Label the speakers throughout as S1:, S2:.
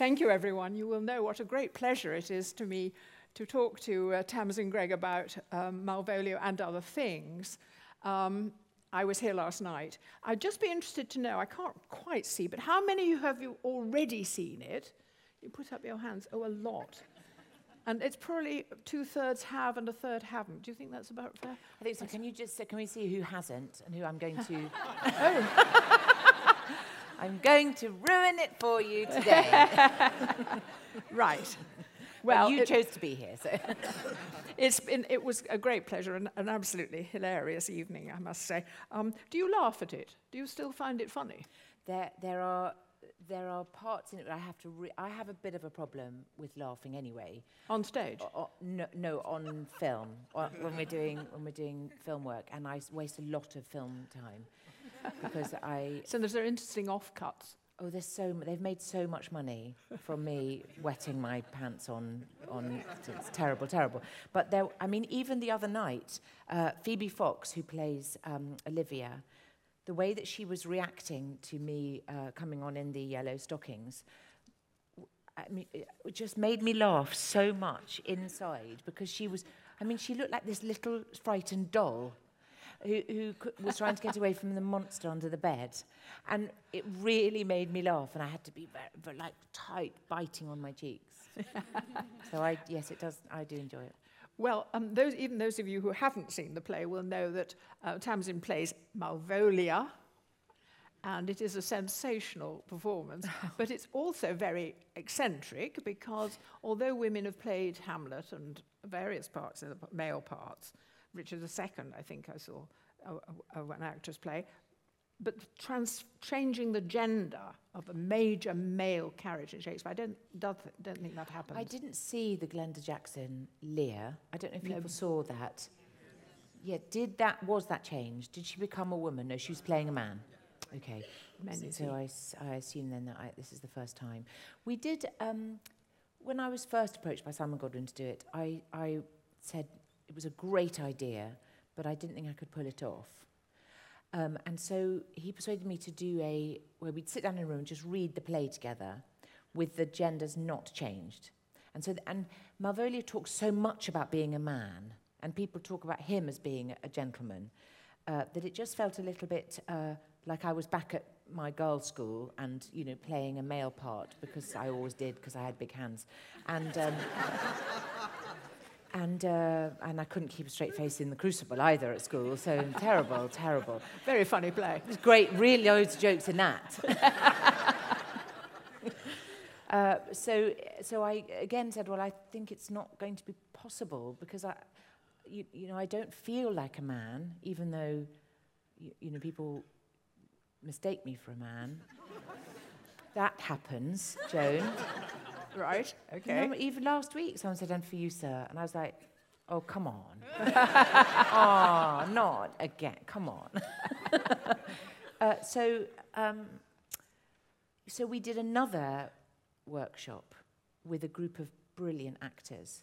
S1: Thank you, everyone. You will know what a great pleasure it is to me to talk to uh, Tamsin Greig about um, Malvolio and other things. Um, I was here last night. I'd just be interested to know, I can't quite see, but how many of you have you already seen it? You put up your hands. Oh, a lot. And it's probably two thirds have and a third haven't. Do you think that's about fair?
S2: I think so. Can you just can we see who hasn't and who I'm going to? oh. I'm going to ruin it for you today.
S1: right.
S2: Well, well you it, chose to be here, so.
S1: it's been, it was a great pleasure and an absolutely hilarious evening, I must say. Um, do you laugh at it? Do you still find it funny?
S2: There, there are there are parts in it that I have to. Re- I have a bit of a problem with laughing anyway.
S1: On stage? O-
S2: o- no, no, on film. when we're doing when we're doing film work, and I waste a lot of film time because I.
S1: So there's interesting offcuts.
S2: Oh, there's so they've made so much money from me wetting my pants on on. It's terrible, terrible. But there, I mean, even the other night, uh, Phoebe Fox, who plays um, Olivia, the way that she was reacting to me uh, coming on in the yellow stockings. I mean, it just made me laugh so much inside because she was, I mean, she looked like this little frightened doll who, who was trying to get away from the monster under the bed. And it really made me laugh, and I had to be very, very like tight, biting on my cheeks. so I, yes, it does. I do enjoy it.
S1: Well, um, those, even those of you who haven't seen the play will know that uh, Tamsin plays Malvolia, and it is a sensational performance. but it's also very eccentric because although women have played Hamlet and various parts, the male parts, Richard II, I think I saw uh, an actress play. But trans- changing the gender of a major male character in Shakespeare, I don't, don't, don't think that happened.
S2: I didn't see the Glenda Jackson Lear. I don't know if people no. saw that. Yeah, did that, was that changed? Did she become a woman? No, she was playing a man. Okay.
S1: Many
S2: so I, I assume then that I, this is the first time. We did, um, when I was first approached by Simon Godwin to do it, I, I said, it was a great idea, but I didn't think I could pull it off. Um, and so he persuaded me to do a, where we'd sit down in a room and just read the play together with the genders not changed. And so, and Malvolio talks so much about being a man, and people talk about him as being a gentleman, uh, that it just felt a little bit uh, like I was back at my girls' school and, you know, playing a male part, because I always did, because I had big hands. And, um, and, uh, and I couldn't keep a straight face in the crucible either at school, so terrible, terrible.
S1: Very funny play.
S2: It was great, really loads of jokes in that. uh, so, so I again said, well, I think it's not going to be possible because I, you, you know, I don't feel like a man, even though, you, you know, people mistake me for a man. that happens, Joan.
S1: Right, okay.
S2: Even last week, someone said, and for you, sir. And I was like, oh, come on. oh, not again. Come on. uh, so, um, so we did another workshop with a group of brilliant actors.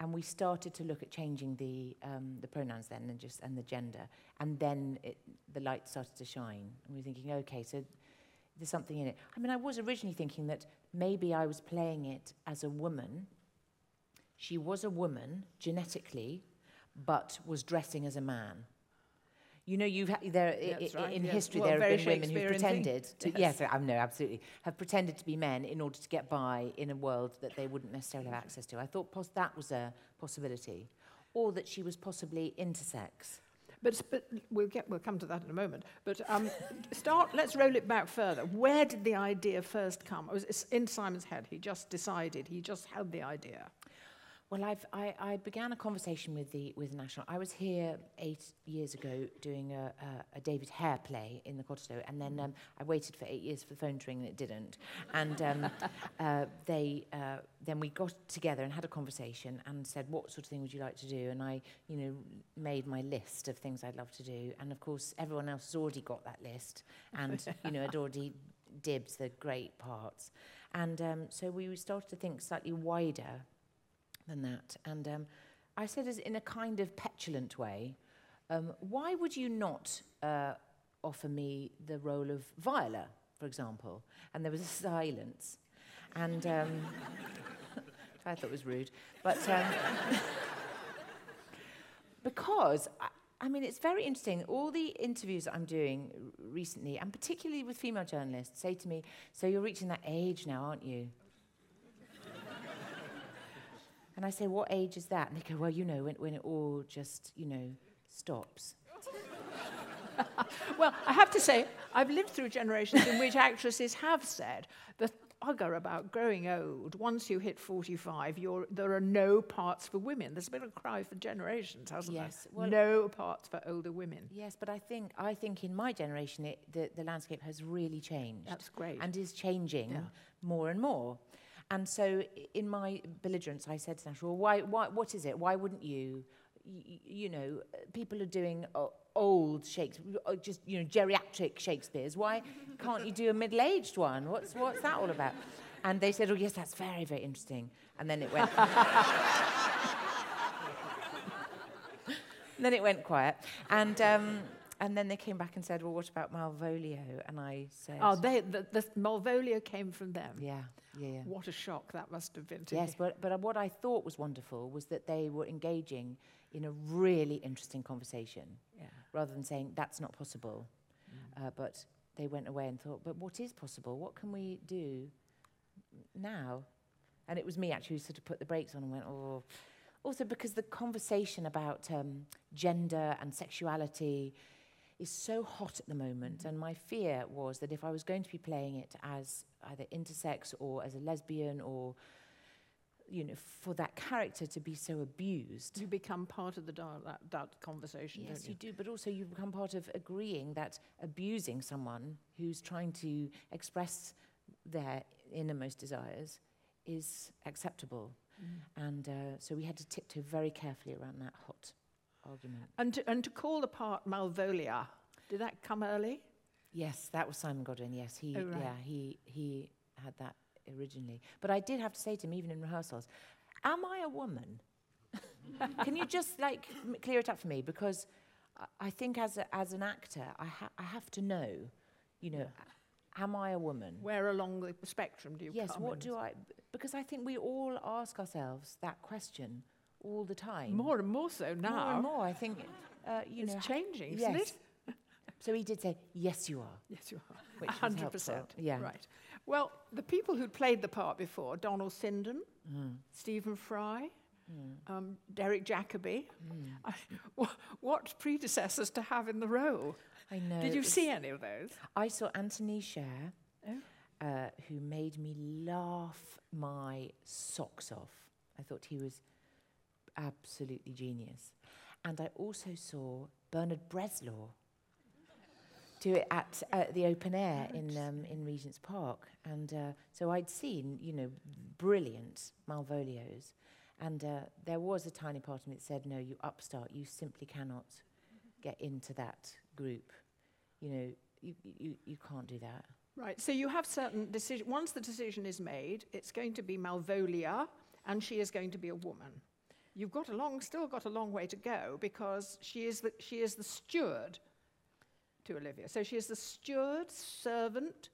S2: And we started to look at changing the, um, the pronouns then and, just, and the gender. And then it, the light started to shine. And we were thinking, okay, so there's something in it. I mean, I was originally thinking that maybe I was playing it as a woman. She was a woman genetically, but was dressing as a man. You know, you've there right, in yes. history well, there have been women who pretended to yes, yes I know absolutely have pretended to be men in order to get by in a world that they wouldn't necessarily have access to. I thought that was a possibility, or that she was possibly intersex.
S1: But, but we'll, get, we'll come to that in a moment. But um, start, let's roll it back further. Where did the idea first come? It was in Simon's head. He just decided, he just had the idea.
S2: Well, I've, I, I began a conversation with the with National. I was here eight years ago doing a, a, a David Hare play in the Cottesloe, and then um, I waited for eight years for the phone to ring, and it didn't. And um, uh, they uh, then we got together and had a conversation and said, "What sort of thing would you like to do?" And I, you know, made my list of things I'd love to do. And of course, everyone else has already got that list, and you know, had already dibs the great parts. And um, so we started to think slightly wider than that. And um, I said, in a kind of petulant way, um, why would you not uh, offer me the role of Viola, for example? And there was a silence. And um, I thought it was rude. But um, because, I, I mean, it's very interesting. All the interviews I'm doing recently, and particularly with female journalists, say to me, So you're reaching that age now, aren't you? And I say, What age is that? And they go, Well, you know, when, when it all just, you know, stops.
S1: Well, I have to say, I've lived through generations in which actresses have said the bugger about growing old. Once you hit 45, you're, there are no parts for women. There's been a cry for generations, hasn't
S2: Yes,
S1: there?
S2: well-
S1: no parts for older women.
S2: Yes, but I think, I think in my generation, it, the, the landscape has really changed.
S1: That's great.
S2: and is changing
S1: Yeah.
S2: more and more. And so, in my belligerence, I said to Nash, "Well, why, why, what is it? Why wouldn't you? You know, people are doing uh, old Shakespeare, uh, just you know, geriatric Shakespeare's. Why can't you do a middle-aged one? What's what's that all about?" And they said, "Oh, yes, that's very, very interesting." And then it went. then it went quiet, and. Um, and then they came back and said, "Well, what about Malvolio?" And I said,
S1: Oh, they, the, the Malvolio came from them.
S2: "Yeah, yeah, yeah."
S1: What a shock that must have been to
S2: Yes, but, but what I thought was wonderful was that they were engaging in a really interesting conversation
S1: Yeah.
S2: rather than saying that's not possible. Uh, but they went away and thought, but what is possible? What can we do now? And it was me actually who sort of put the brakes on and went, oh. Also, because the conversation about um, gender and sexuality is so hot at the moment, and my fear was that if I was going to be playing it as either intersex or as a lesbian or you know, for that character to be so abused.
S1: You become part of the that, that conversation,
S2: Yes,
S1: don't
S2: you do, but also you become part of agreeing that abusing someone who's trying to express their innermost desires is acceptable. And uh, so we had to tiptoe very carefully around that hot argument.
S1: And to, and to call the part Malvolia, did that come early?
S2: Yes, that was Simon Godwin. Yes, he
S1: Oh, right.
S2: yeah he he had that originally. But I did have to say to him, even in rehearsals, "Am I a woman? Can you just like clear it up for me? Because I, think as a, as an actor, I ha- I have to know, you know, am I a woman?
S1: Where along the spectrum do you
S2: yes.
S1: come
S2: What
S1: in?
S2: do I? Because I think we all ask ourselves that question all the time.
S1: More and more so now.
S2: more and more. I think uh, you
S1: it's
S2: know.
S1: changing,
S2: yes.
S1: isn't it?
S2: So he did say, "Yes, you are."
S1: Yes, you are.
S2: Which
S1: A 100%.
S2: Yeah.
S1: Right. Well, the people who'd played the part before, Donald Sinden,
S2: Mm.
S1: Stephen Fry, um, Derek Jacobi, I- wha- what predecessors to have in the role?
S2: I know.
S1: Did you see any of those?
S2: I saw Anthony Sher,
S1: Oh.
S2: uh, who made me laugh my socks off. I thought he was absolutely genius. And I also saw Bernard Bresslaw do it at the open air in, um, in Regent's Park. And uh, so I'd seen, you know, brilliant Malvolios. And uh, there was a tiny part of me that said, no, you upstart, you simply cannot get into that group. You know, you, you, you can't do that.
S1: Right. So you have certain decision. Once the decision is made, it's going to be Malvolia, and she is going to be a woman. You've got a long, still got a long way to go because she is the she is the steward to Olivia. So she is the steward, servant,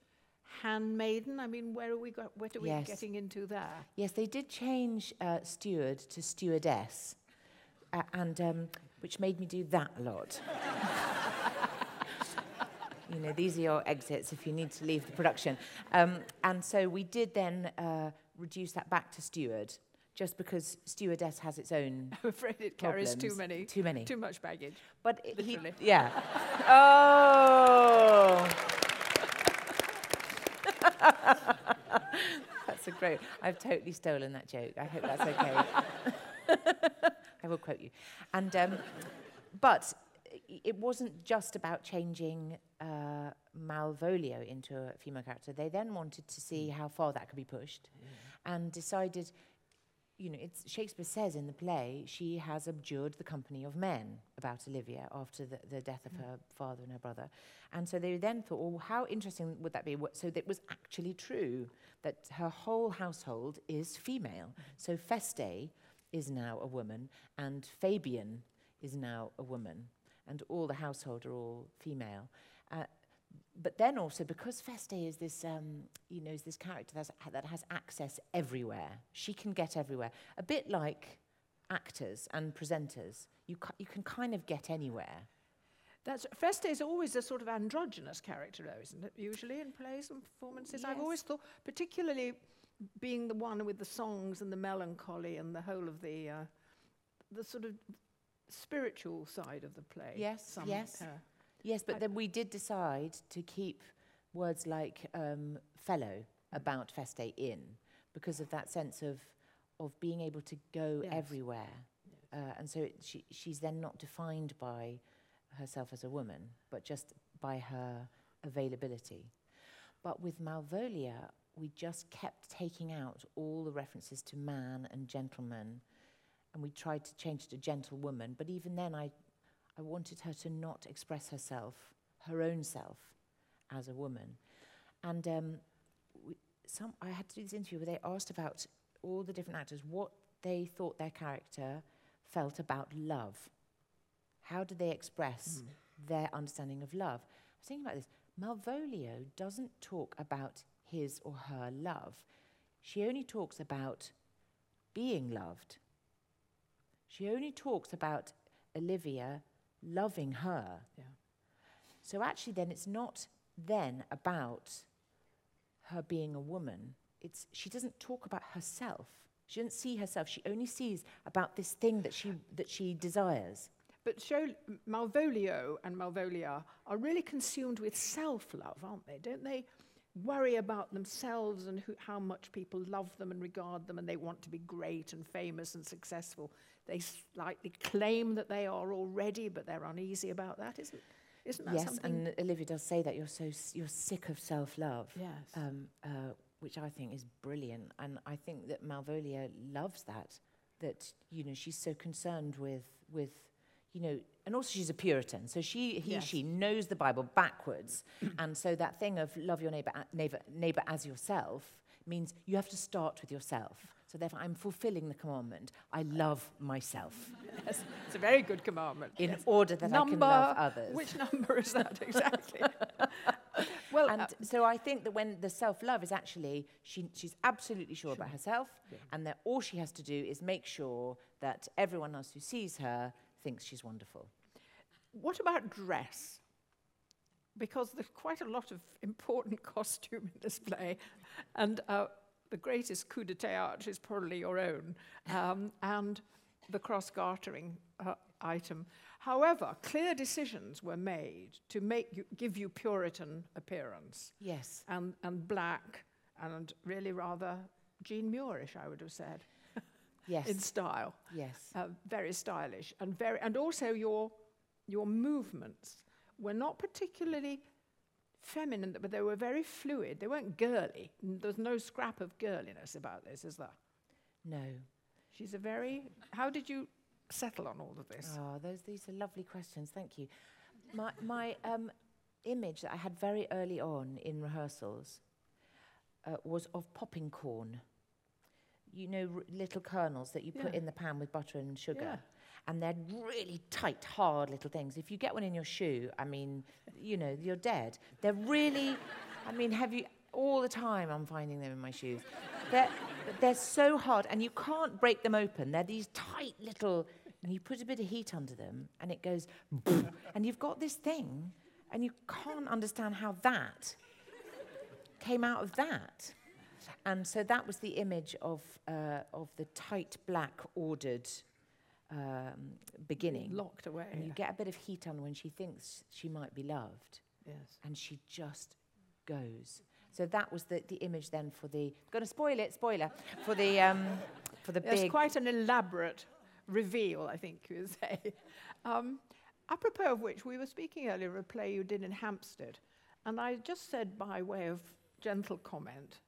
S1: handmaiden. I mean, where are we? What are we
S2: Yes.
S1: getting into there?
S2: Yes, they did change uh, steward to stewardess, uh, and um, which made me do that a lot. you know, these are your exits if you need to leave the production. Um, and so we did then uh, reduce that back to steward, just because stewardess has its own
S1: I'm afraid it carries too many,
S2: Too many.
S1: too much baggage.
S2: But it- he, yeah. oh. that's a great. I've totally stolen that joke. I hope that's okay. I will quote you. And um, but it wasn't just about changing uh, Malvolio into a female character. They then wanted to see how far that could be pushed, and decided you know, it's, Shakespeare says in the play she has abjured the company of men about Olivia after the, the death of her father and her brother. And so they then thought, well, how interesting would that be? What- So that it was actually true that her whole household is female. So Feste is now a woman, and Fabian is now a woman, and all the household are all female. Uh, but then also because Feste is this, um, you know, is this character that's, that has access everywhere. She can get everywhere. A bit like actors and presenters. You, ca- you can kind of get anywhere.
S1: That's Feste is always a sort of androgynous character, though, isn't it? Usually in plays and performances, I've always thought, particularly being the one with the songs and the melancholy and the whole of the uh, the sort of spiritual side of the play.
S2: Yes,
S1: some,
S2: yes.
S1: uh,
S2: Yes, but
S1: I-
S2: then we did decide to keep words like um, fellow about Feste in because of that sense of, of being able to go
S1: Yes.
S2: everywhere. Uh, and so it, she, she's then not defined by herself as a woman, but just by her availability. But with Malvolia, we just kept taking out all the references to man and gentleman, and we tried to change it to gentlewoman. But even then, I, I wanted her to not express herself, her own self, as a woman. And um, we, some, I had to do this interview where they asked about all the different actors what they thought their character felt about love. How did they express their understanding of love? I was thinking about this. Malvolio doesn't talk about his or her love. She only talks about being loved. She only talks about Olivia loving her.
S1: Yeah.
S2: So actually, then it's not then about her being a woman. It's she doesn't talk about herself. She doesn't see herself. She only sees about this thing that she that she desires.
S1: But show, Malvolio and Malvolia are really consumed with self-love, aren't they? Don't they worry about themselves and who, how much people love them and regard them, and they want to be great and famous and successful. They slightly claim that they are already, but they're uneasy about that, isn't? Isn't that
S2: yes,
S1: something?
S2: and Olivia does say that you're so you're sick of self-love.
S1: yes.
S2: um, uh, which I think is brilliant. And I think that Malvolia loves that, that, you know, she's so concerned with, with you know, and also she's a Puritan. So she, he,
S1: Yes.
S2: she knows the Bible backwards. and so that thing of love your neighbor, neighbor, neighbor as yourself means you have to start with yourself. So therefore, I'm fulfilling the commandment. I love myself
S1: yes. It's a very good commandment.
S2: in
S1: yes.
S2: order that I can
S1: number,
S2: love others.
S1: Which number is that exactly? well,
S2: and
S1: uh,
S2: so I think that when the self love is actually, she, she's absolutely sure, about herself,
S1: Yeah.
S2: and that all she has to do is make sure that everyone else who sees her thinks she's wonderful.
S1: What about dress? Because there's quite a lot of important costume in this play, and uh, the greatest coup d'etat is probably your own, um, and the cross gartering uh, item. However, clear decisions were made to make you, give you Puritan appearance
S2: Yes.
S1: and, and black and really rather Jean Muirish, I would have said,
S2: Yes.
S1: in style
S2: yes.
S1: uh, very stylish and very and also your your movements were not particularly feminine but they were very fluid they weren't girly N- there's no scrap of girliness about this is there
S2: No.
S1: she's a very how did you settle on all of this
S2: Oh, those, these are lovely questions. Thank you. My, my um, image that I had very early on in rehearsals uh, was of popping corn. You know, little kernels that you put in the pan with butter and sugar.
S1: Yeah.
S2: And they're really tight, hard little things. If you get one in your shoe, I mean, you know, you're dead. They're really, I mean, have you, all the time I'm finding them in my shoes. They're, they're so hard, and you can't break them open. They're these tight little, and you put a bit of heat under them, and it goes, and you've got this thing, and you can't understand how that came out of that. And so that was the image of, uh, of the tight, black, ordered um, beginning.
S1: locked away
S2: And you get a bit of heat on when she thinks she might be loved,
S1: yes
S2: and she just goes. So that was the, the image then for the. Going to spoil it, spoiler for the um, for the
S1: There's
S2: big.
S1: quite an elaborate reveal, I think you would say. Um, apropos of which, we were speaking earlier of a play you did in Hampstead, and I just said by way of gentle comment,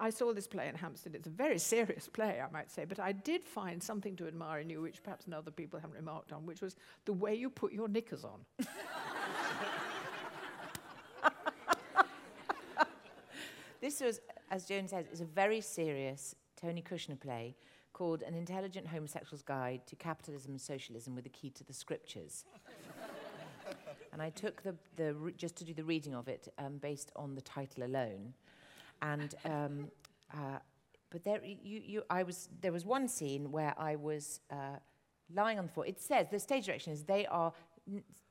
S1: I, saw this play in Hampstead. It's a very serious play, I might say, but I did find something to admire in you, which perhaps other people haven't remarked on, which was the way you put your knickers on.
S2: This was, as Joan says, is a very serious Tony Kushner play called An Intelligent Homosexual's Guide to Capitalism and Socialism with a Key to the Scriptures. and I took the, the just to do the reading of it um, based on the title alone. And um, uh, but there, you, you, I was there was one scene where I was uh, lying on the floor. It says the stage direction is they are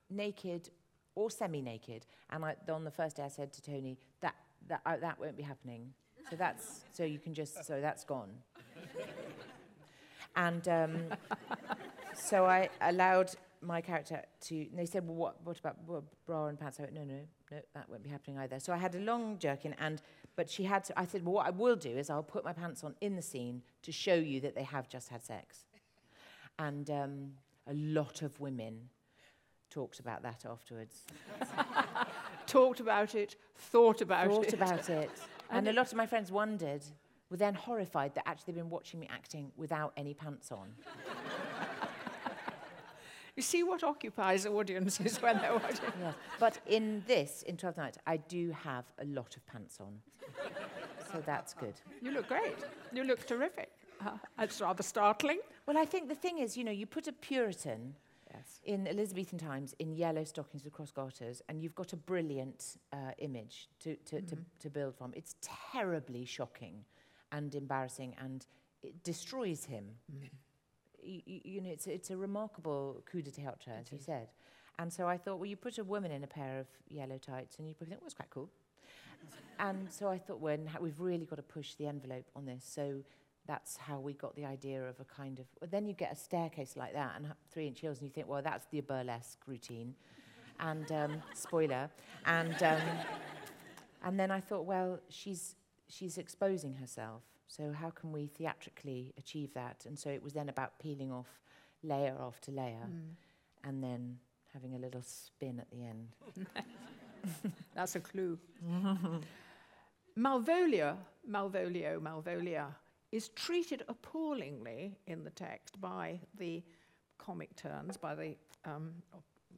S2: naked or semi-naked. And I, on the first day, I said to Tony that that uh, that won't be happening. So that's so you can just so that's gone. and um, so I allowed my character to. They said, "Well, what what about bra and pants?" I went, "No, no, no, that won't be happening either." So I had a long jerkin, and but she had to. I said, "Well, what I will do is I'll put my pants on in the scene to show you that they have just had sex." And um, a lot of women talked about that afterwards.
S1: Talked about it, thought about
S2: thought
S1: it.
S2: about it. And a lot of my friends wondered, were then horrified that actually they'd been watching me acting without any pants on.
S1: You see what occupies audiences when they're watching.
S2: Yes. But in this, in 12 Nights, I do have a lot of pants on. so that's good.
S1: You look great. You look terrific. Uh, it's rather startling.
S2: Well, I think the thing is, you know, you put a Puritan
S1: Yes.
S2: in Elizabethan times in yellow stockings with cross garters, and you've got a brilliant uh, image to, to, to, to build from. It's terribly shocking and embarrassing, and it destroys him. Y- you know, it's, it's a remarkable coup de théâtre, as you said. And so I thought, well, you put a woman in a pair of yellow tights, and you probably think, well, it's quite cool. and so I thought, well, we've really got to push the envelope on this. So that's how we got the idea of a kind of. Well, then you get a staircase like that and three inch heels, and you think, well, that's the burlesque routine. And um, spoiler. And um, and then I thought, well, she's she's exposing herself. So how can we theatrically achieve that? And so it was then about peeling off layer after layer, and then having a little spin at the end.
S1: That's a clue. Malvolia, Malvolio, Malvolia, is treated appallingly in the text by the comic turns, by the um,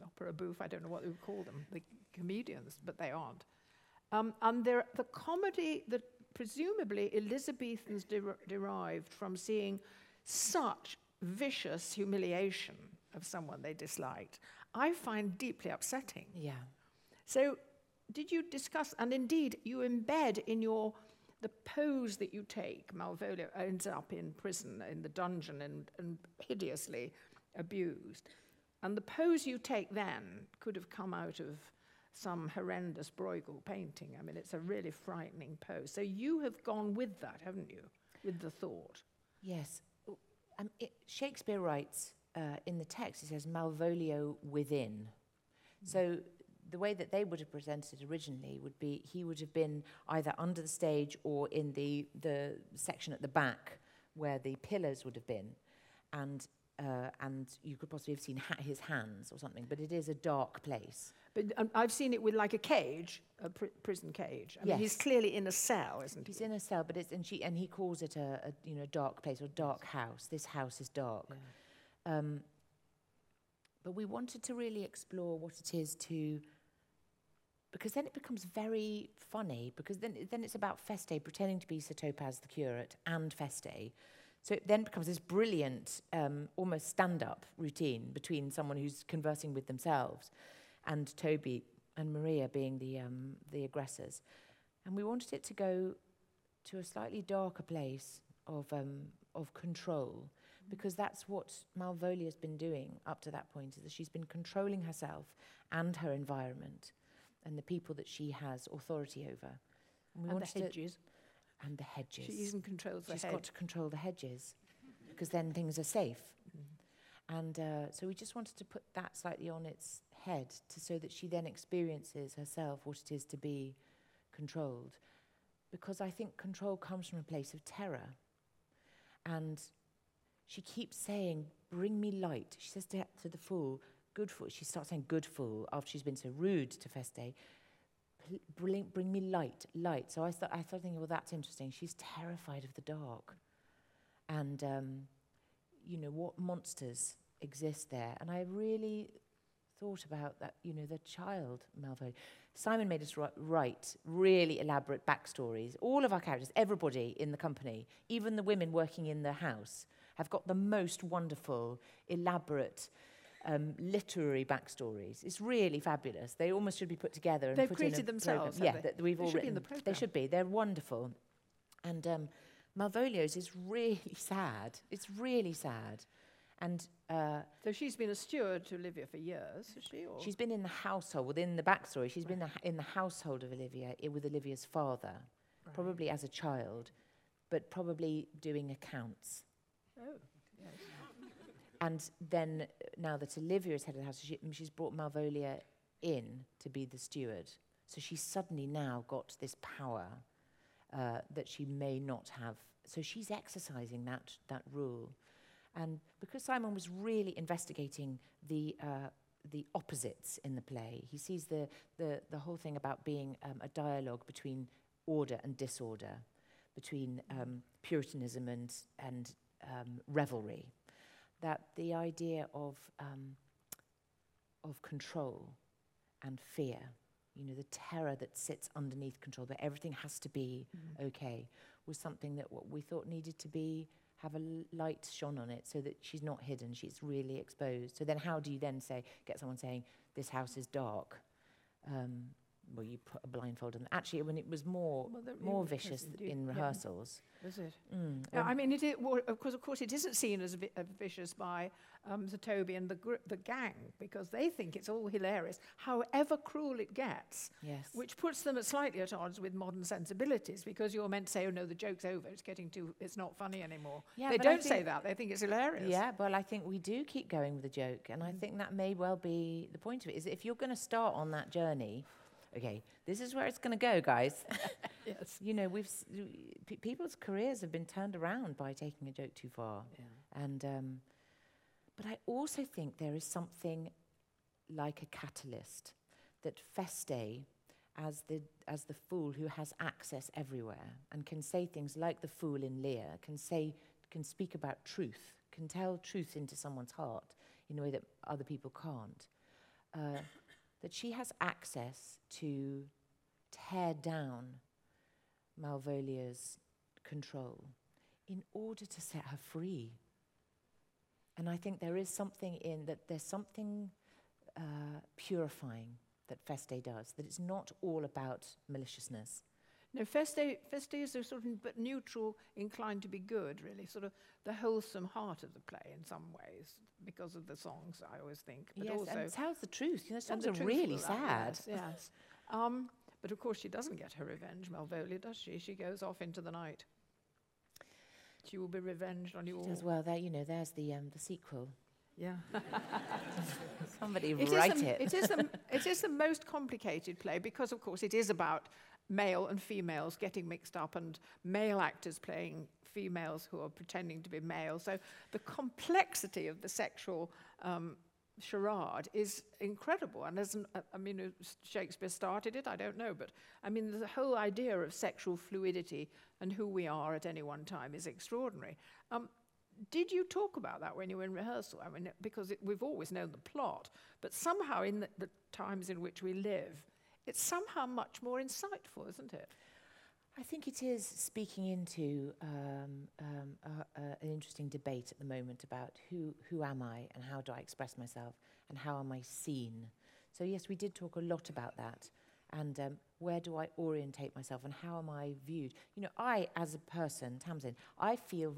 S1: opera bouffe, I don't know what we would call them, the comedians, but they aren't. Um, and the comedy that presumably Elizabethans der- derived from seeing such vicious humiliation of someone they disliked, I find deeply upsetting.
S2: Yeah.
S1: So, did you discuss, and indeed, you embed in your the pose that you take. Malvolio ends up in prison, in the dungeon, and, and hideously abused. And the pose you take then could have come out of some horrendous Bruegel painting. I mean, it's a really frightening pose. So you have gone with that, haven't you? With the thought.
S2: Yes. Um, it, Shakespeare writes uh, in the text, he says, Malvolio within. So the way that they would have presented it originally would be he would have been either under the stage or in the, the section at the back where the pillars would have been. And, uh, and you could possibly have seen ha- his hands or something, but it is a dark place.
S1: But um, I've seen it with like a cage, a pr- prison cage. I mean, he's clearly in a cell, isn't
S2: He's
S1: he?
S2: He's in a cell, but it's and she and he calls it a, a you know dark place or dark house. This house is dark. Um, but we wanted to really explore what it is to, because then it becomes very funny. Because then then it's about Feste pretending to be Sir Topaz the curate and Feste. So it then becomes this brilliant, um, almost stand-up routine between someone who's conversing with themselves, and Toby and Maria being the um, the aggressors. And we wanted it to go to a slightly darker place of um, of control, because that's what Malvolia's been doing up to that point. Is that she's been controlling herself and her environment, and the people that she has authority over. And
S1: And the hedges.
S2: and the hedges.
S1: She even controls the
S2: She's got to control the hedges, because then things are safe. And uh, so we just wanted to put that slightly on its head, to, so that she then experiences herself what it is to be controlled. Because I think control comes from a place of terror. And she keeps saying, Bring me light. She says to, to the fool, Good fool. She starts saying, Good fool, after she's been so rude to Feste. Bring, bring me light, light. So I, sta- I started thinking, well, that's interesting. She's terrified of the dark. And, um, you know, what monsters exist there. And I really thought about that, you know, the child, Malvo. Simon made us write really elaborate backstories. All of our characters, everybody in the company, even the women working in the house, have got the most wonderful, elaborate um, literary backstories. It's really fabulous. They almost should be put together and
S1: They've
S2: put
S1: created themselves,
S2: program. Yeah,
S1: they?
S2: that we've
S1: They
S2: all written.
S1: the
S2: they should be. They're wonderful. And um, Malvolio's is really sad. It's really sad. And uh,
S1: So she's been a steward to Olivia for years, has she? Or?
S2: she's been in the household, within the backstory, she's been the, in the household of Olivia, with Olivia's father,
S1: Right.
S2: probably as a child, but probably doing accounts.
S1: Oh, yes.
S2: And then, uh, now that Olivia is head of the house, she, mm, she's brought Malvolia in to be the steward. So she's suddenly now got this power uh, that she may not have. So she's exercising that, that rule. And because Simon was really investigating the, uh, the opposites in the play, he sees the, the, the whole thing about being um, a dialogue between order and disorder, between um, Puritanism and, and um, revelry that the idea of um, of control and fear, you know, the terror that sits underneath control, that everything has to be
S1: Mm.
S2: okay, was something that what we thought needed to be have a light shone on it, so that she's not hidden, she's really exposed. So then, how do you then say get someone saying this house is dark? Um, well, you put a blindfold on. Actually, when it was more
S1: Well,
S2: more vicious in
S1: yeah.
S2: rehearsals.
S1: Is it?
S2: Mm,
S1: Yeah,
S2: when-
S1: I mean, it is, well, of course, of course, it isn't seen as vi- vicious by um, Sir Toby and the, gr- the gang because they think it's all hilarious, however cruel it gets,
S2: yes.
S1: which puts them at slightly at odds with modern sensibilities because you're meant to say, oh no, the joke's over, it's getting too, it's not funny anymore.
S2: Yeah,
S1: they don't say that, they think it's hilarious.
S2: Yeah, well, I think we do keep going with the joke, and I
S1: Mm.
S2: think that may well be the point of it. Is if you're going to start on that journey, okay, this is where it's going to go, guys.
S1: Yes.
S2: you know, we've people's careers have been turned around by taking a joke too far, and um, but I also think there is something like a catalyst that Feste, as the as the fool who has access everywhere and can say things like the fool in Lear, can say can speak about truth, can tell truth into someone's heart in a way that other people can't. Uh, that she has access to tear down Malvolia's control in order to set her free. And I think there is something in that, there's something uh, purifying that Feste does, that it's not all about maliciousness.
S1: No, Feste, Feste is a sort of but neutral, inclined to be good, really, sort of the wholesome heart of the play in some ways, because of the songs, I always think. But
S2: yes,
S1: also
S2: and tells the truth. You know, songs are really sad.
S1: Yes, yes. Um, but of course, she doesn't get her revenge, Malvolia, does she? She goes off into the night. She will be revenged on you all.
S2: As well, there, you know, there's the um, the sequel.
S1: Yeah.
S2: Somebody
S1: It is
S2: write
S1: the,
S2: it.
S1: It is, the, it is the most complicated play because, of course, it is about male and females getting mixed up and male actors playing females who are pretending to be male. So the complexity of the sexual um, charade is incredible. And there's an, uh, I mean, Shakespeare started it, I don't know, but I mean, the whole idea of sexual fluidity and who we are at any one time is extraordinary. Um, did you talk about that when you were in rehearsal? I mean, because it, we've always known the plot, but somehow in the, the times in which we live, it's somehow much more insightful, isn't it?
S2: I think it is speaking into um, um, an interesting debate at the moment about who, who am I and how do I express myself and how am I seen. So, yes, we did talk a lot about that. And um, where do I orientate myself and how am I viewed? You know, I, as a person, Tamsin, I feel,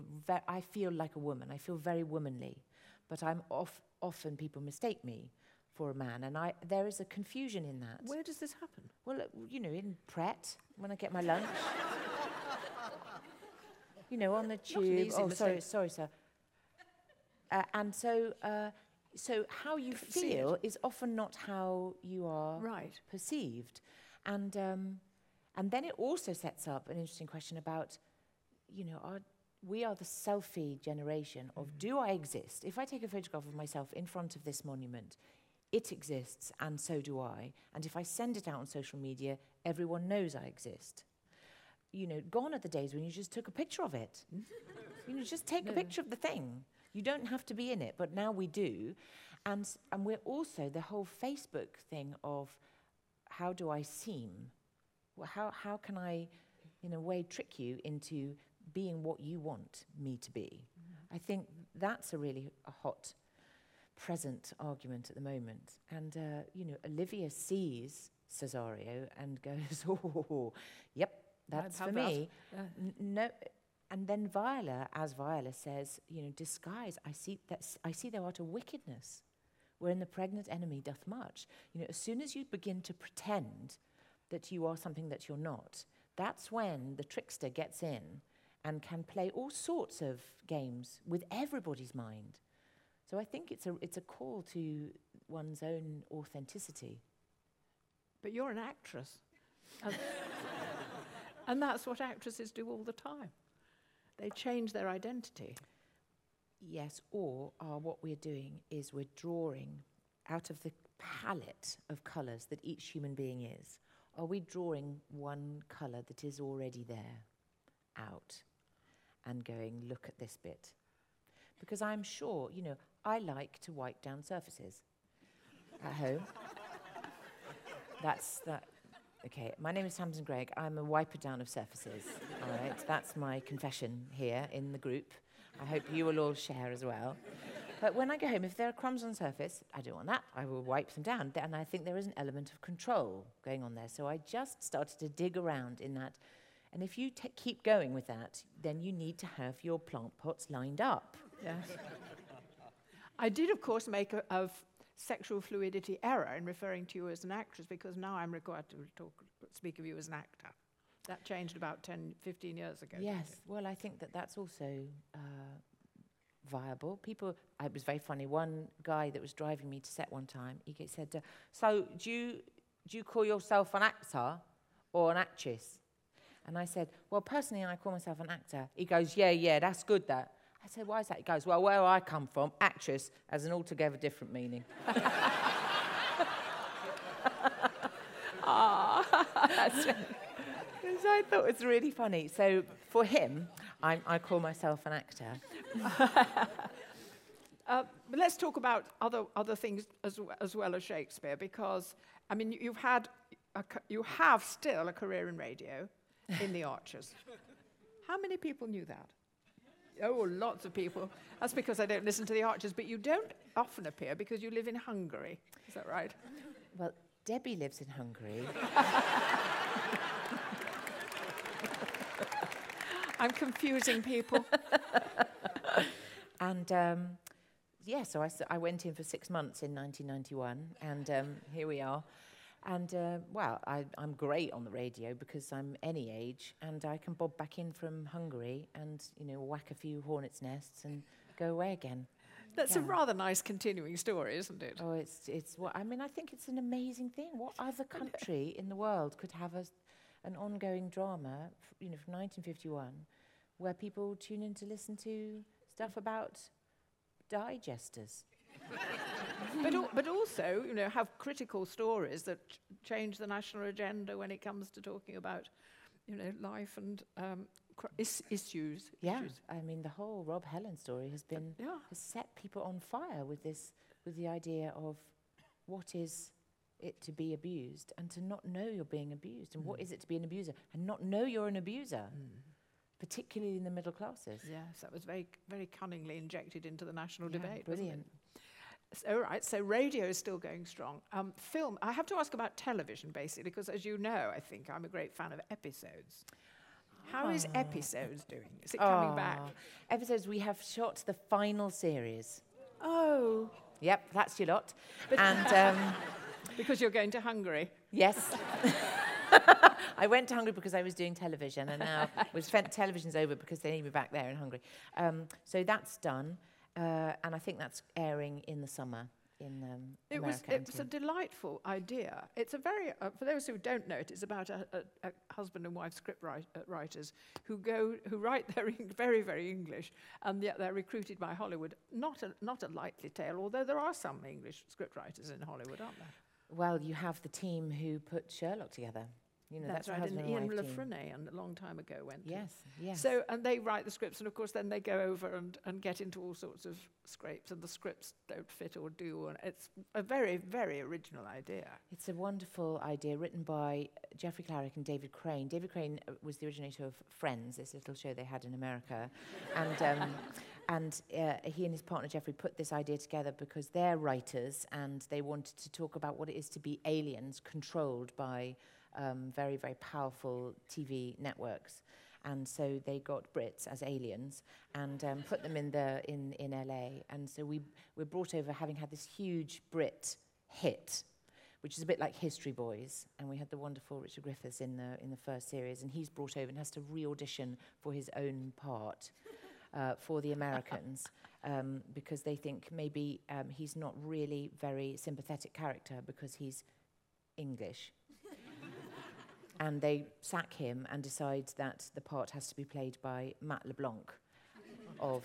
S2: I feel like a woman. I feel very womanly. But I'm off, often people mistake me for a man. And I, there is a confusion in that.
S1: Where does this happen?
S2: Well, uh, you know, in Pret, when I get my lunch. you know, on the tube. oh, sorry,
S1: mistake.
S2: sorry, sir. Uh, and so, uh, so how you feel is often not how you are
S1: Right.
S2: perceived, and um, and then it also sets up an interesting question about, you know, are, we are the selfie generation of do I exist? If I take a photograph of myself in front of this monument, it exists and so do I. And if I send it out on social media, everyone knows I exist. You know, gone are the days when you just took a picture of it. you know, just take a picture of the thing. You don't have to be in it, but now we do. And, and we're also the whole Facebook thing of how do I seem? Well, how, how can I, in a way, trick you into being what you want me to be? Mm-hmm. I think that's a really a hot present argument at the moment. And, uh, you know, Olivia sees Cesario and goes, oh, yep, that's for me.
S1: Yeah.
S2: No, and then Viola, as Viola says, you know, disguise. I see that. I see thou art a wickedness, wherein the pregnant enemy doth much. You know, as soon as you begin to pretend that you are something that you're not, that's when the trickster gets in and can play all sorts of games with everybody's mind. So I think it's a it's a call to one's own authenticity.
S1: But you're an actress. And, and that's what actresses do all the time. They change their identity.
S2: Yes, or uh, what we're doing is we're drawing out of the palette of colours that each human being is. Are we drawing one colour that is already there out and going, look at this bit? Because I'm sure, you know, I like to wipe down surfaces at home. That's that. Okay, my name is Tamsin Greig. I'm a wiper down of surfaces. All right, that's my confession here in the group. I hope you will all share as well. But when I go home, if there are crumbs on the surface, I don't want that. I will wipe them down. And I think there is an element of control going on there. So I just started to dig around in that. And if you keep going with that, then you need to have your plant pots lined up.
S1: Yes. I did, of course, make a of sexual fluidity error in referring to you as an actress because now I'm required to talk, speak of you as an actor. That changed about 10, 15 years ago.
S2: Yes, well, I think that that's also uh, viable. People, uh, it was very funny. One guy that was driving me to set one time, he said, uh, "So, do you do you call yourself an actor or an actress?" And I said, "Well, personally, I call myself an actor." He goes, "Yeah, yeah, that's good. That." I said, "Why is that?" He goes, "Well, where I come from, actress has an altogether different meaning." That's Which I thought it was really funny. So for him, I'm, I call myself an actor.
S1: Uh, but let's talk about other, other things as, as well as Shakespeare, because, I mean, you- you've had, a, you have still a career in radio in the Archers. How many people knew that? Oh, lots of people. That's because I don't listen to the Archers, but you don't often appear because you live in Hungary. Is that right?
S2: Well, Debbie lives in Hungary.
S1: I'm confusing people.
S2: And um, yeah, so I went in for six months in 1991, and um, here we are. And uh, well, I, I'm great on the radio because I'm any age, and I can bob back in from Hungary and you know whack a few hornets' nests and go away again.
S1: That's a rather nice continuing story, isn't it?
S2: Oh, it's it's what I mean. I think it's an amazing thing. What other country in the world could have a, an ongoing drama, you know, from 1951, where people tune in to listen to stuff about digesters?
S1: but, al- but also, you know, have critical stories that ch- change the national agenda when it comes to talking about, you know, life and um, is- issues.
S2: Yeah,
S1: issues.
S2: I mean, the whole Rob Helen story has been
S1: Yeah.
S2: has set people on fire with this, with the idea of what is it to be abused and to not know you're being abused, and what is it to be an abuser and not know you're an abuser, particularly in the middle classes.
S1: Yes, that was very, very cunningly injected into the national
S2: Yeah,
S1: debate. wasn't it?
S2: brilliant.
S1: All right, so radio is still going strong. Um, film, I have to ask about television basically, because as you know, I think I'm a great fan of episodes. How is episodes doing? Is it coming back?
S2: Ah, Episodes we have shot the final series.
S1: Oh,
S2: Yep, that's your lot. and um,
S1: because you're going to Hungary.
S2: yes, I went to Hungary because I was doing television, and now was television's over because they need me back there in Hungary. Um, so that's done, uh, and I think that's airing in the summer in um,
S1: It was,
S2: America.
S1: it was a delightful idea. It's a very, uh, for those who don't know it, it's about a, a, a husband and wife script write, uh, writers who go, who write their very, very English, and yet they're recruited by Hollywood. Not a, not a likely tale, although there are some English script writers in Hollywood, aren't there?
S2: well, you have the team who put Sherlock together. You know, that's,
S1: right.
S2: a
S1: And Ian.
S2: La
S1: Frenais, and a long time ago went. to.
S2: Yes, yes.
S1: So, and they write the scripts, and of course, then they go over and, and get into all sorts of scrapes, and the scripts don't fit or do. And it's a very, very original idea.
S2: It's a wonderful idea written by Jeffrey Klarik and David Crane. David Crane uh, was the originator of Friends, this little show they had in America. and um, and uh, he and his partner Jeffrey put this idea together because they're writers and they wanted to talk about what it is to be aliens controlled by um, very, very powerful TV networks. And so they got Brits as aliens and um, put them in, the, in, in LA. And so we were brought over having had this huge Brit hit, which is a bit like History Boys. And we had the wonderful Richard Griffiths in the, in the first series. And he's brought over and has to re audition for his own part uh, for the Americans. Um, because they think maybe um, he's not really very sympathetic character because he's English and they sack him and decide that the part has to be played by Matt LeBlanc of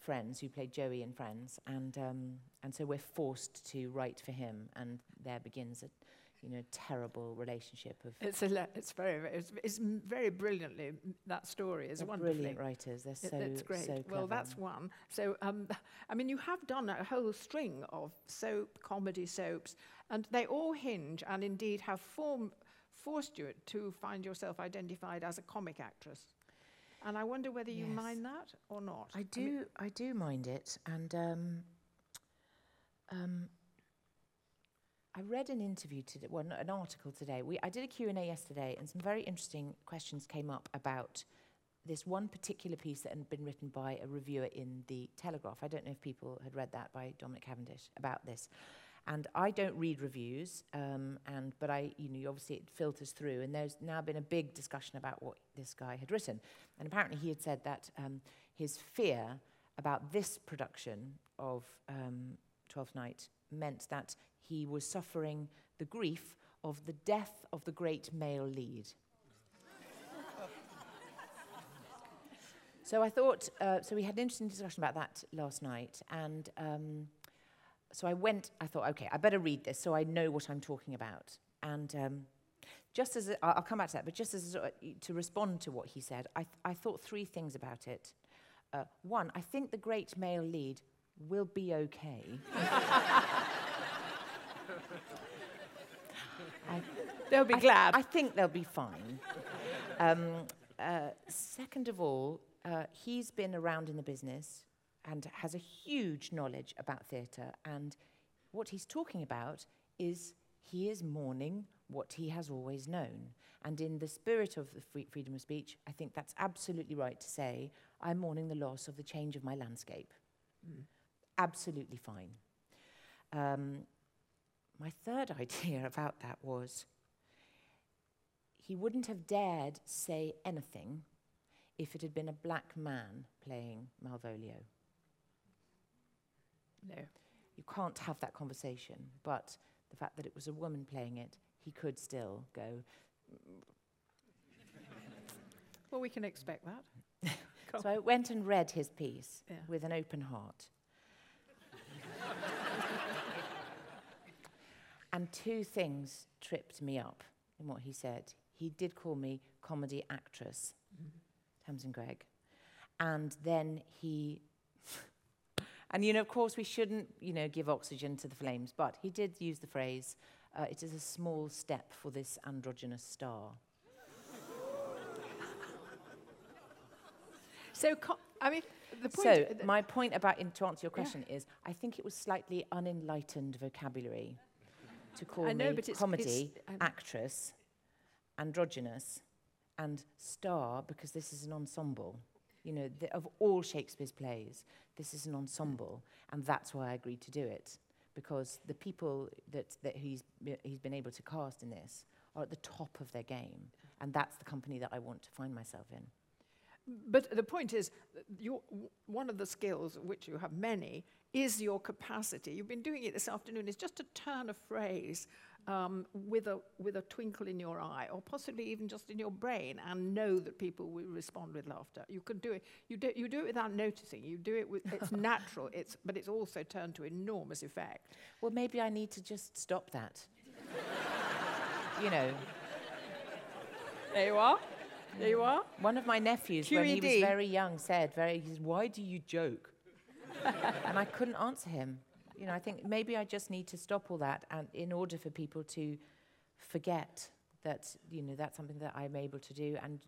S2: Friends, who played Joey in Friends, and um, and so we're forced to write for him, and there begins a you know terrible relationship of.
S1: It's a it's very it's, it's very brilliantly that story is
S2: wonderful. Brilliant writers, they're so
S1: That's great.
S2: so
S1: well, that's one. So um, I mean, you have done a whole string of soap comedy soaps, and they all hinge and indeed have formed forced you to find yourself identified as a comic actress. And I wonder whether you
S2: Yes.
S1: mind that or not.
S2: I do,
S1: mean,
S2: I, do mind it, and um, um, I read an interview today, well, an article today. We, I did a Q and A yesterday, and some very interesting questions came up about this one particular piece that had been written by a reviewer in the Telegraph. I don't know if people had read that by Dominic Cavendish about this. And I don't read reviews, um, and but I, you know, obviously it filters through, and there's now been a big discussion about what this guy had written, and apparently he had said that um, his fear about this production of um, Twelfth Night meant that he was suffering the grief of the death of the great male lead. so I thought, uh, so we had an interesting discussion about that last night, and. Um, so I went, I thought, okay, I better read this so I know what I'm talking about. And um, just as, a, I'll come back to that, but just as a, to respond to what he said, I, th- I thought three things about it. Uh, one, I think the great male lead will be okay. I,
S1: They'll be
S2: I-
S1: glad.
S2: I think they'll be fine. um, uh, second of all, uh, he's been around in the business and has a huge knowledge about theatre. And what he's talking about is he is mourning what he has always known. And in the spirit of the free freedom of speech, I think that's absolutely right to say, I'm mourning the loss of the change of my landscape. Absolutely fine. Um, my third idea about that was he wouldn't have dared say anything if it had been a black man playing Malvolio.
S1: No.
S2: You can't have that conversation, but the fact that it was a woman playing it, he could still go.
S1: Well, we can expect that.
S2: So I went and read his piece
S1: Yeah.
S2: with an open heart. and two things tripped me up in what he said. He did call me comedy actress, mm-hmm. Tamsin Greig. And then he, and you know, of course, we shouldn't, you know, give oxygen to the flames, but he did use the phrase, uh, it is a small step for this androgynous star.
S1: So, I mean, the point.
S2: So my point about, in, to answer your
S1: Yeah.
S2: question, is I think it was slightly unenlightened vocabulary to call
S1: I know,
S2: me
S1: but it's-
S2: comedy
S1: it's, um,
S2: actress, androgynous, and star because this is an ensemble. You know, the, of all Shakespeare's plays, this is an ensemble, mm. and that's why I agreed to do it because the people that, that he's he's been able to cast in this are at the top of their game, and that's the company that I want to find myself in.
S1: But the point is, one of the skills, which you have many, is your capacity. You've been doing it this afternoon, is just to turn a phrase um, with, a, with a twinkle in your eye, or possibly even just in your brain, and know that people will respond with laughter. You can do it. You do, you do it without noticing. You do it with, it's natural, it's, but it's also turned to enormous effect.
S2: Well, maybe I need to just stop that. you know,
S1: There you are. There you are.
S2: one of my nephews, when he was very young, said, very, said, why do you joke? and I couldn't answer him. You know, I think maybe I just need to stop all that and in order for people to forget that, you know, that's something that I'm able to do. And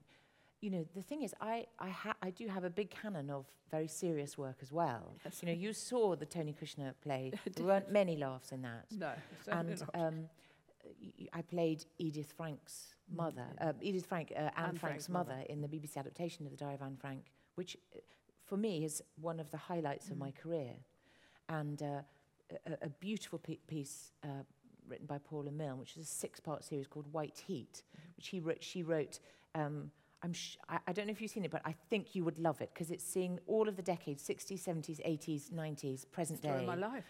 S2: you know, the thing is, I, I, ha- I do have a big canon of very serious work as well.
S1: Yes.
S2: You know, you saw the Tony Kushner play. there weren't many laughs in that.
S1: No, certainly
S2: and
S1: not.
S2: um, I played Edith Frank's mother, uh, Edith Frank, uh, Anne,
S1: Anne
S2: Frank's,
S1: Frank's
S2: mother,
S1: mother.
S2: in the BBC adaptation of the Diary of Anne Frank, which uh, for me is one of the highlights of
S1: Mm.
S2: my career. And uh, a, a- beautiful piece uh, written by Paula Milne, which is a six-part series called White Heat, which he wrote, she wrote. Um, I'm I, I don't know if you've seen it, but I think you would love it because it's seeing all of the decades 60s, 70s, 80s, 90s, present
S1: Story
S2: day.
S1: my life.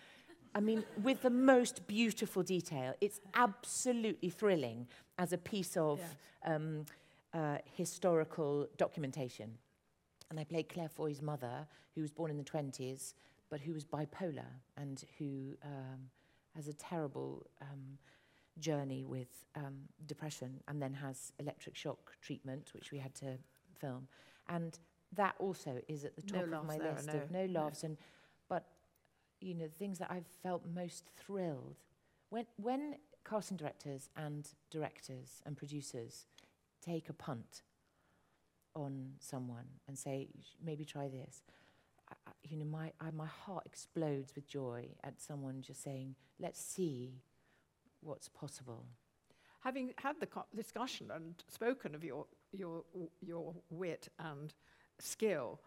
S2: I mean, with the most beautiful detail. It's absolutely thrilling as a piece of um, uh, historical documentation. And I played Claire Foy's mother, who was born in the 20s, but who was bipolar and who um, has a terrible um, journey with um, depression and then has electric shock treatment, which we had to film. And that also is at the
S1: No
S2: top of my list
S1: no,
S2: of no
S1: no.
S2: laughs. And but you know, the things that I've felt most thrilled when when casting directors and directors and producers take a punt on someone and say, maybe try this. You know, my I, my heart explodes with joy at someone just saying, "Let's see what's possible."
S1: Having had the discussion and spoken of your, your, your wit and skill,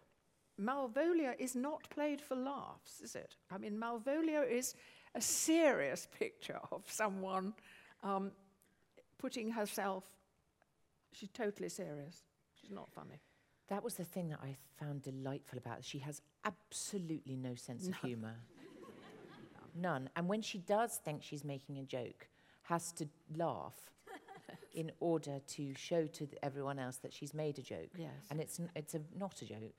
S1: Malvolia is not played for laughs, is it? I mean, Malvolia is a serious picture of someone um, putting herself, she's totally serious. She's not funny.
S2: That was the thing that I found delightful about her. She has absolutely no sense of humour. None. And when she does think she's making a joke, has to laugh in order to show to everyone else that she's made a joke.
S1: Yes.
S2: And it's, it's a, not a joke.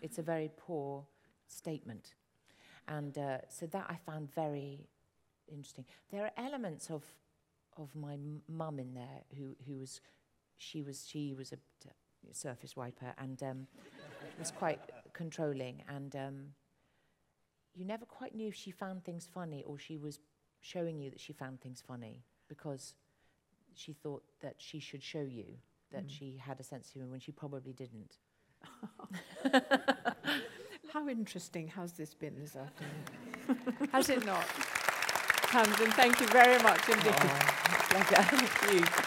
S2: It's a very poor statement. And uh, so that I found very interesting. There are elements of, of my mum in there who, who was, she was, she was a surface wiper and um, was quite controlling. And um, you never quite knew if she found things funny or she was showing you that she found things funny because she thought that she should show you that
S1: Mm.
S2: she had a sense of humour when she probably didn't.
S1: How interesting has this been this afternoon? has it not? Tamsin, thank you very much indeed.
S2: Oh, pleasure. Thank you.